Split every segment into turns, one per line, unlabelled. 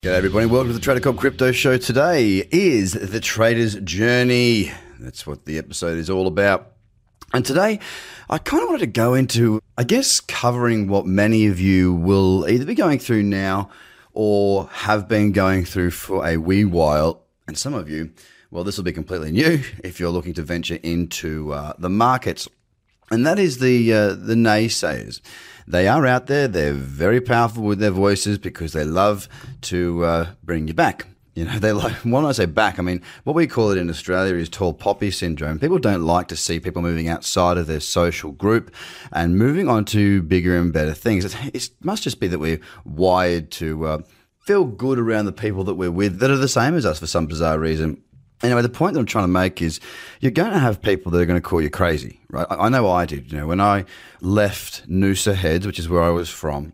G'day everybody, welcome to the Trader Crypto Show. Today is the trader's journey. That's what the episode is all about. And today, I kind of wanted to go into, I guess, covering what many of you will either be going through now or have been going through for a wee while. And some of you, well, this will be completely new if you're looking to venture into uh, the markets. And that is the uh, the naysayers they are out there. They're very powerful with their voices because they love to uh, bring you back. You know, they like, when I say back, I mean, what we call it in Australia is tall poppy syndrome. People don't like to see people moving outside of their social group and moving on to bigger and better things. It, it must just be that we're wired to uh, feel good around the people that we're with that are the same as us for some bizarre reason. Anyway, the point that I'm trying to make is you're going to have people that are going to call you crazy, right? I know I did. You know, when I left Noosa Heads, which is where I was from,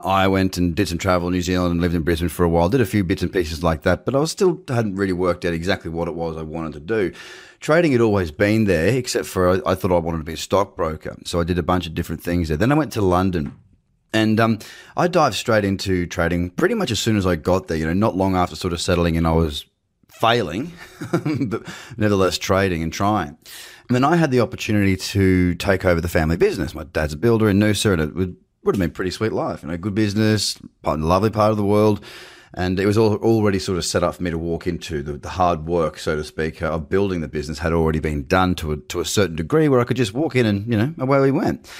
I went and did some travel in New Zealand and lived in Brisbane for a while, did a few bits and pieces like that, but I was still hadn't really worked out exactly what it was I wanted to do. Trading had always been there, except for I, thought I wanted to be a stockbroker. So I did a bunch of different things there. Then I went to London and um, I dived straight into trading pretty much as soon as I got there. You know, not long after sort of settling in, I was failing, but nevertheless trading and trying. And then I had the opportunity to take over the family business. My dad's a builder in Noosa, and it would, would have been pretty sweet life. You know, good business, part, lovely part of the world. And it was all, already sort of set up for me to walk into the, the hard work, so to speak, uh, of building the business had already been done to a, to a certain degree where I could just walk in and, you know, away we went.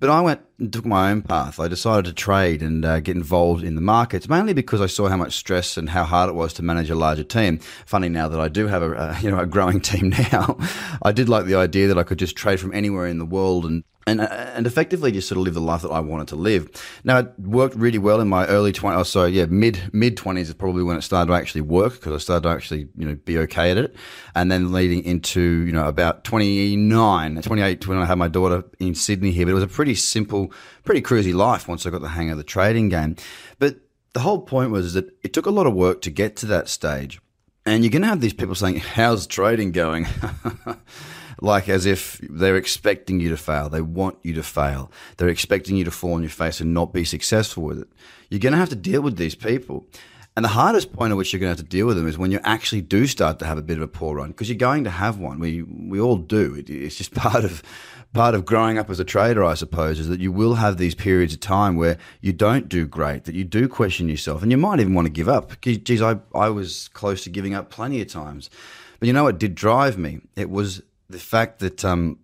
But I went took my own path. I decided to trade and uh, get involved in the markets, mainly because I saw how much stress and how hard it was to manage a larger team. Funny now that I do have a, you know a growing team now, I did like the idea that I could just trade from anywhere in the world and and uh, and effectively just sort of live the life that I wanted to live. Now it worked really well in my early twenties. Oh, so yeah, mid mid twenties is probably when it started to actually work because I started to actually you know be okay at it, and then leading into you know about 29, 28 when I had my daughter in Sydney here. But it was a pretty simple, pretty cruisy life once I got the hang of the trading game. But the whole point was that it took a lot of work to get to that stage, and you're going to have these people saying, "How's trading going?" like as if they're expecting you to fail. They want you to fail. They're expecting you to fall on your face and not be successful with it. You're going to have to deal with these people. And the hardest point at which you're going to have to deal with them is when you actually do start to have a bit of a poor run, because you're going to have one. We we all do. It, it's just part of part of growing up as a trader, I suppose, is that you will have these periods of time where you don't do great, that you do question yourself, and you might even want to give up. Geez, I I was close to giving up plenty of times, but you know what did drive me? It was the fact that um,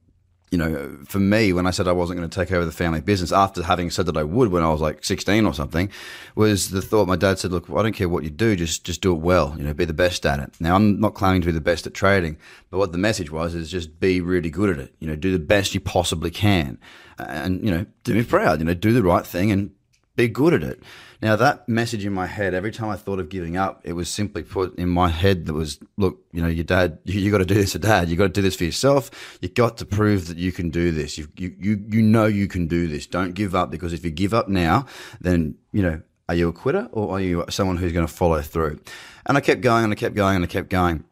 you know, for me, when I said I wasn't going to take over the family business, after having said that I would when I was like 16 or something, was the thought my dad said, look, I don't care what you do, just, just do it well, you know, be the best at it. Now, I'm not claiming to be the best at trading, but what the message was is just be really good at it, you know, do the best you possibly can and, you know, do me proud, you know, do the right thing and be good at it. Now, that message in my head, every time I thought of giving up, it was simply put in my head that was, look, you know, your dad, you, you got to do this for dad. You got to do this for yourself. You got to prove that you can do this. You, you, you, you know you can do this. Don't give up because if you give up now, then, you know, are you a quitter or are you someone who's going to follow through? And I kept going and I kept going and I kept going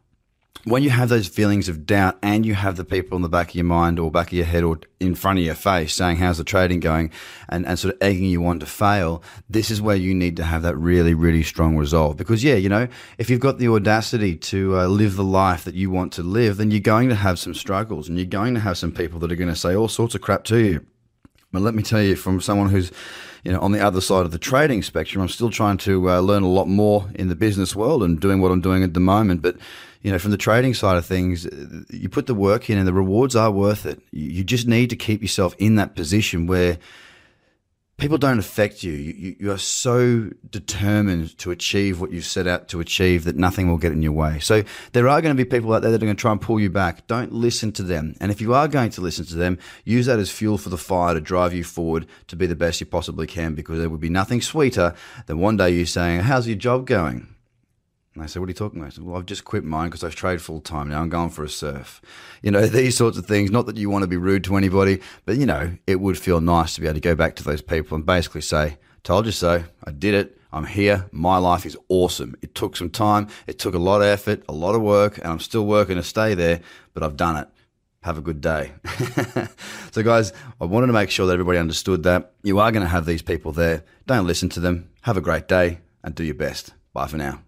when you have those feelings of doubt and you have the people in the back of your mind or back of your head or in front of your face saying, how's the trading going? And, and sort of egging you on to fail, this is where you need to have that really, really strong resolve. Because yeah, you know, if you've got the audacity to uh, live the life that you want to live, then you're going to have some struggles and you're going to have some people that are going to say all sorts of crap to you. But let me tell you, from someone who's you know on the other side of the trading spectrum, I'm still trying to uh, learn a lot more in the business world and doing what I'm doing at the moment. But you know, from the trading side of things, you put the work in and the rewards are worth it. You just need to keep yourself in that position where people don't affect you. You, you are so determined to achieve what you've set out to achieve that nothing will get in your way. So there are going to be people out there that are going to try and pull you back. Don't listen to them. And if you are going to listen to them, use that as fuel for the fire to drive you forward to be the best you possibly can because there would be nothing sweeter than one day you saying, how's your job going? And I said, What are you talking about? I said, Well, I've just quit mine because I've full time. Now I'm going for a surf. You know, these sorts of things. Not that you want to be rude to anybody, but, you know, it would feel nice to be able to go back to those people and basically say, Told you so. I did it. I'm here. My life is awesome. It took some time. It took a lot of effort, a lot of work, and I'm still working to stay there, but I've done it. Have a good day. so, guys, I wanted to make sure that everybody understood that you are going to have these people there. Don't listen to them. Have a great day and do your best. Bye for now.